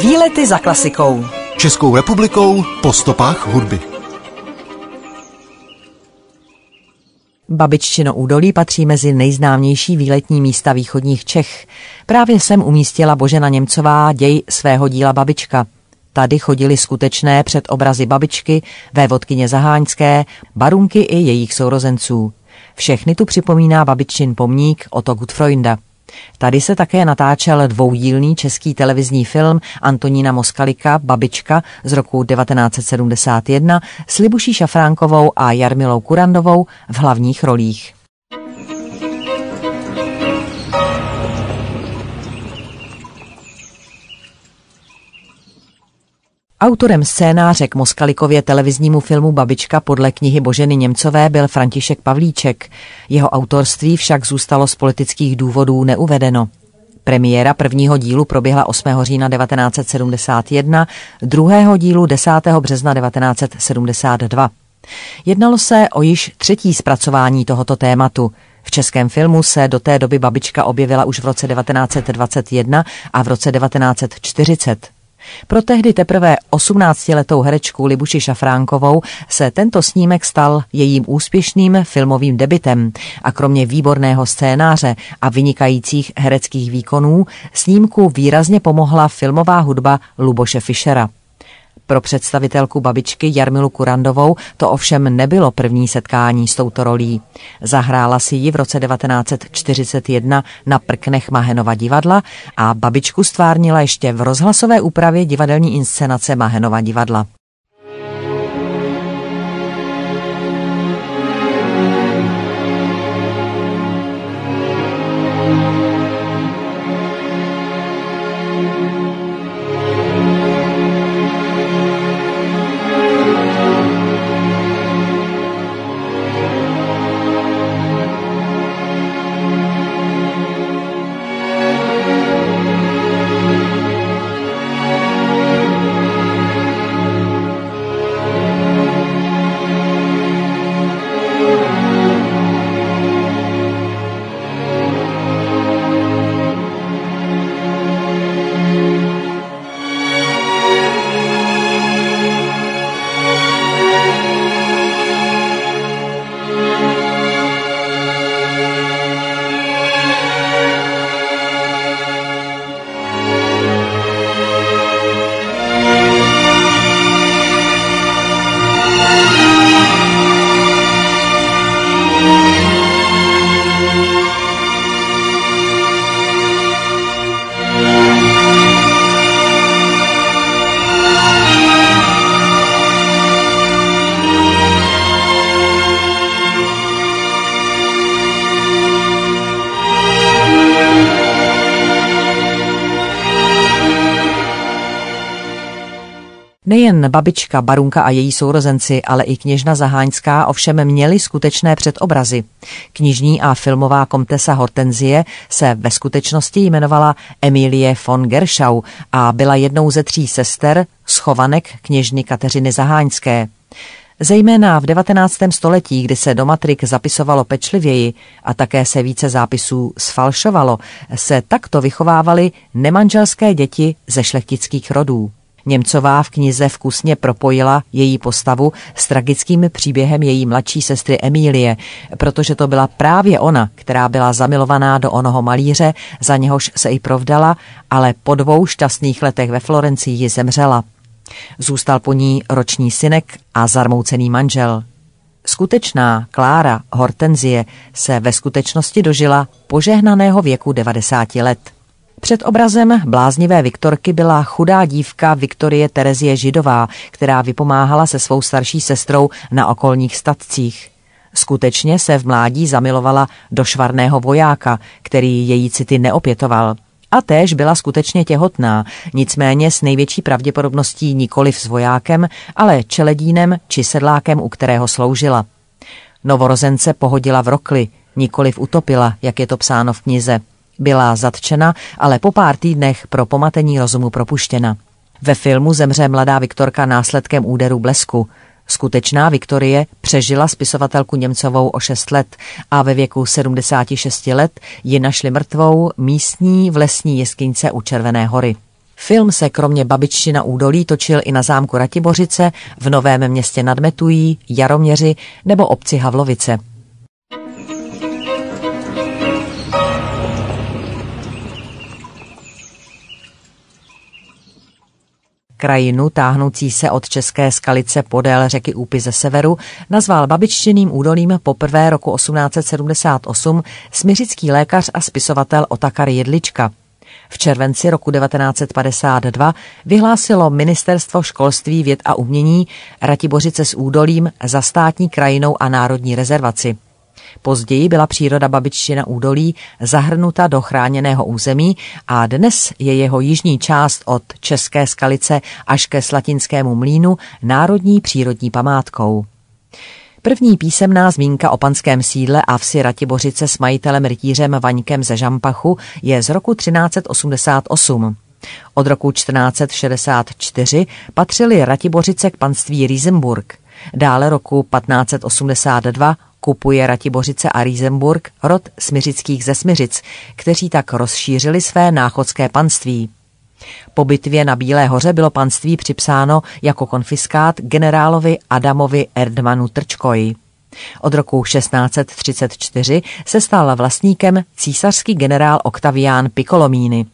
Výlety za klasikou. Českou republikou po stopách hudby. Babiččino údolí patří mezi nejznámější výletní místa východních Čech. Právě sem umístila Božena Němcová děj svého díla Babička. Tady chodili skutečné před obrazy babičky, vévodkyně Zaháňské, barunky i jejich sourozenců. Všechny tu připomíná babičin pomník Otto Gutfreunda. Tady se také natáčel dvoudílný český televizní film Antonína Moskalika Babička z roku 1971 s Libuší Šafránkovou a Jarmilou Kurandovou v hlavních rolích. Autorem scénáře k Moskalikově televiznímu filmu Babička podle knihy Boženy Němcové byl František Pavlíček. Jeho autorství však zůstalo z politických důvodů neuvedeno. Premiéra prvního dílu proběhla 8. října 1971, druhého dílu 10. března 1972. Jednalo se o již třetí zpracování tohoto tématu. V českém filmu se do té doby babička objevila už v roce 1921 a v roce 1940. Pro tehdy teprve 18-letou herečku Libuši Šafránkovou se tento snímek stal jejím úspěšným filmovým debitem a kromě výborného scénáře a vynikajících hereckých výkonů snímku výrazně pomohla filmová hudba Luboše Fischera. Pro představitelku babičky Jarmilu Kurandovou to ovšem nebylo první setkání s touto rolí. Zahrála si ji v roce 1941 na prknech Mahenova divadla a babičku stvárnila ještě v rozhlasové úpravě divadelní inscenace Mahenova divadla. Nejen babička, barunka a její sourozenci, ale i kněžna Zaháňská ovšem měli skutečné předobrazy. Knižní a filmová komtesa Hortenzie se ve skutečnosti jmenovala Emilie von Gerschau a byla jednou ze tří sester schovanek kněžny Kateřiny Zaháňské. Zejména v 19. století, kdy se do matrik zapisovalo pečlivěji a také se více zápisů sfalšovalo, se takto vychovávaly nemanželské děti ze šlechtických rodů. Němcová v knize vkusně propojila její postavu s tragickým příběhem její mladší sestry Emílie, protože to byla právě ona, která byla zamilovaná do onoho malíře, za něhož se i provdala, ale po dvou šťastných letech ve Florencii zemřela. Zůstal po ní roční synek a zarmoucený manžel. Skutečná Klára Hortenzie se ve skutečnosti dožila požehnaného věku 90 let. Před obrazem bláznivé Viktorky byla chudá dívka Viktorie Terezie Židová, která vypomáhala se svou starší sestrou na okolních statcích. Skutečně se v mládí zamilovala do švarného vojáka, který její city neopětoval. A též byla skutečně těhotná, nicméně s největší pravděpodobností nikoliv s vojákem, ale čeledínem či sedlákem, u kterého sloužila. Novorozence pohodila v rokli, nikoliv utopila, jak je to psáno v knize. Byla zatčena, ale po pár týdnech pro pomatení rozumu propuštěna. Ve filmu zemře mladá Viktorka následkem úderu blesku. Skutečná Viktorie přežila spisovatelku Němcovou o 6 let a ve věku 76 let ji našli mrtvou místní v lesní jeskyňce u Červené hory. Film se kromě Babičtina údolí točil i na zámku Ratibořice, v Novém městě nad Metují, Jaroměři nebo obci Havlovice. Krajinu, táhnoucí se od České skalice podél řeky Úpy ze severu, nazval babičtěným údolím poprvé roku 1878 smiřický lékař a spisovatel Otakar Jedlička. V červenci roku 1952 vyhlásilo Ministerstvo školství, věd a umění Ratibořice s údolím za státní krajinou a národní rezervaci. Později byla příroda Babičtina údolí zahrnuta do chráněného území a dnes je jeho jižní část od České skalice až ke Slatinskému mlínu národní přírodní památkou. První písemná zmínka o panském sídle a vsi Ratibořice s majitelem rytířem Vaňkem ze Žampachu je z roku 1388. Od roku 1464 patřili Ratibořice k panství Riesenburg. Dále roku 1582 kupuje Ratibořice a Riesenburg rod Smiřických ze Smiřic, kteří tak rozšířili své náchodské panství. Po bitvě na Bílé hoře bylo panství připsáno jako konfiskát generálovi Adamovi Erdmanu Trčkoji. Od roku 1634 se stal vlastníkem císařský generál Octavián Piccolomini.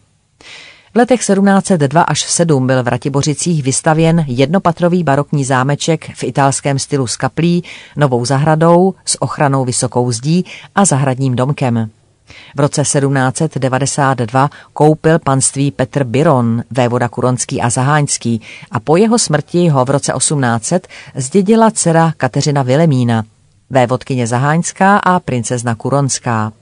V letech 1702 až 7 byl v Ratibořicích vystavěn jednopatrový barokní zámeček v italském stylu s kaplí, novou zahradou s ochranou vysokou zdí a zahradním domkem. V roce 1792 koupil panství Petr Biron, vévoda Kuronský a Zaháňský a po jeho smrti ho v roce 1800 zdědila dcera Kateřina Vilemína, vévodkyně Zaháňská a princezna Kuronská.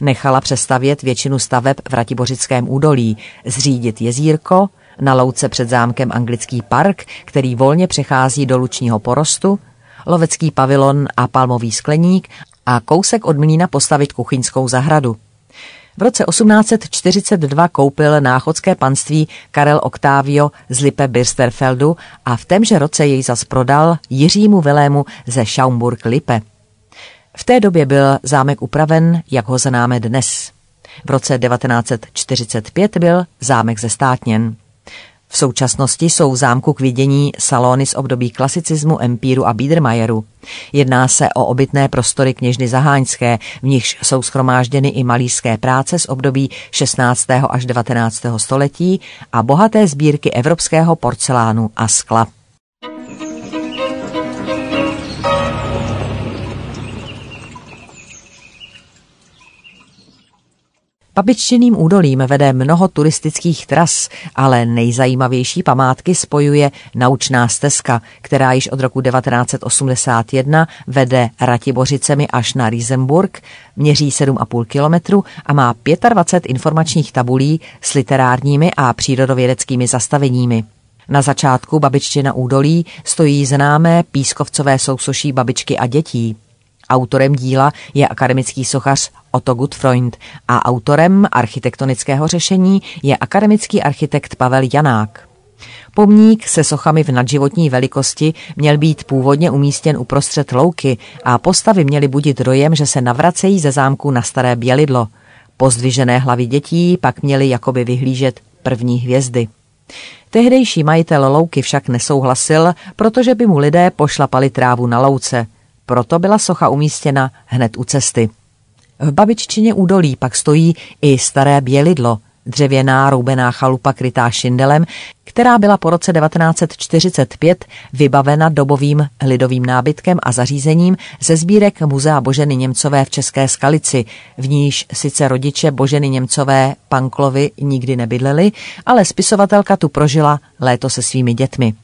Nechala přestavět většinu staveb v Ratibořickém údolí, zřídit jezírko, na louce před zámkem anglický park, který volně přechází do lučního porostu, lovecký pavilon a palmový skleník a kousek od mlína postavit kuchyňskou zahradu. V roce 1842 koupil náchodské panství Karel Octavio z Lipe Birsterfeldu a v témže roce jej zas prodal Jiřímu Velému ze Schaumburg-Lippe. V té době byl zámek upraven, jak ho známe dnes. V roce 1945 byl zámek zestátněn. V současnosti jsou v zámku k vidění salony z období klasicismu, empíru a Biedermajeru. Jedná se o obytné prostory kněžny Zaháňské, v nichž jsou schromážděny i malířské práce z období 16. až 19. století a bohaté sbírky evropského porcelánu a skla. Babiččiným údolím vede mnoho turistických tras, ale nejzajímavější památky spojuje naučná stezka, která již od roku 1981 vede Ratibořicemi až na Riesenburg, měří 7,5 kilometru a má 25 informačních tabulí s literárními a přírodovědeckými zastaveními. Na začátku babičtina údolí stojí známé pískovcové sousoší babičky a dětí. Autorem díla je akademický sochař Otto Gutfreund a autorem architektonického řešení je akademický architekt Pavel Janák. Pomník se sochami v nadživotní velikosti měl být původně umístěn uprostřed louky a postavy měly budit dojem, že se navracejí ze zámku na staré bělidlo. Pozdvižené hlavy dětí pak měly jakoby vyhlížet první hvězdy. Tehdejší majitel louky však nesouhlasil, protože by mu lidé pošlapali trávu na louce – proto byla socha umístěna hned u cesty. V babiččině údolí pak stojí i staré bělidlo, dřevěná roubená chalupa krytá šindelem, která byla po roce 1945 vybavena dobovým lidovým nábytkem a zařízením ze sbírek Muzea Boženy Němcové v České Skalici, v níž sice rodiče Boženy Němcové Panklovi nikdy nebydleli, ale spisovatelka tu prožila léto se svými dětmi.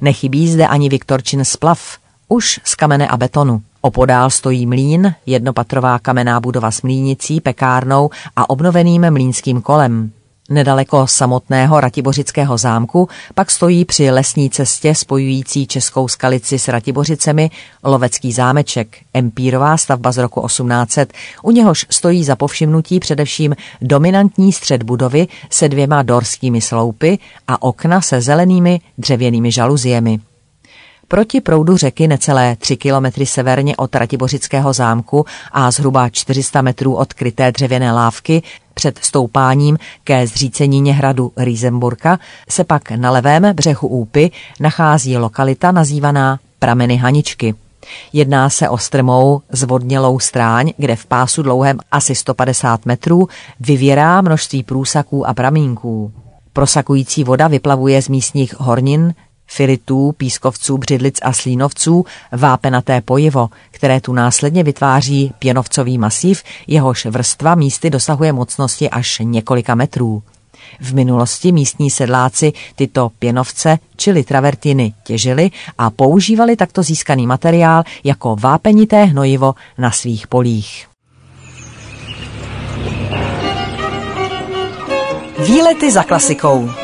Nechybí zde ani Viktorčin splav, už z kamene a betonu. Opodál stojí mlín, jednopatrová kamenná budova s mlínicí, pekárnou a obnoveným mlínským kolem. Nedaleko samotného Ratibořického zámku pak stojí při lesní cestě spojující Českou skalici s Ratibořicemi lovecký zámeček, empírová stavba z roku 1800, u něhož stojí za povšimnutí především dominantní střed budovy se dvěma dorskými sloupy a okna se zelenými dřevěnými žaluziemi. Proti proudu řeky necelé 3 kilometry severně od Ratibořického zámku a zhruba 400 metrů od kryté dřevěné lávky před stoupáním ke zřícenině hradu Riesenburka se pak na levém břehu Úpy nachází lokalita nazývaná Prameny Haničky. Jedná se o strmou zvodnělou stráň, kde v pásu dlouhém asi 150 metrů vyvěrá množství průsaků a pramínků. Prosakující voda vyplavuje z místních hornin, filitů, pískovců, břidlic a slínovců vápenaté pojivo, které tu následně vytváří pěnovcový masív, jehož vrstva místy dosahuje mocnosti až několika metrů. V minulosti místní sedláci tyto pěnovce, čili travertiny, těžili a používali takto získaný materiál jako vápenité hnojivo na svých polích. Výlety za klasikou.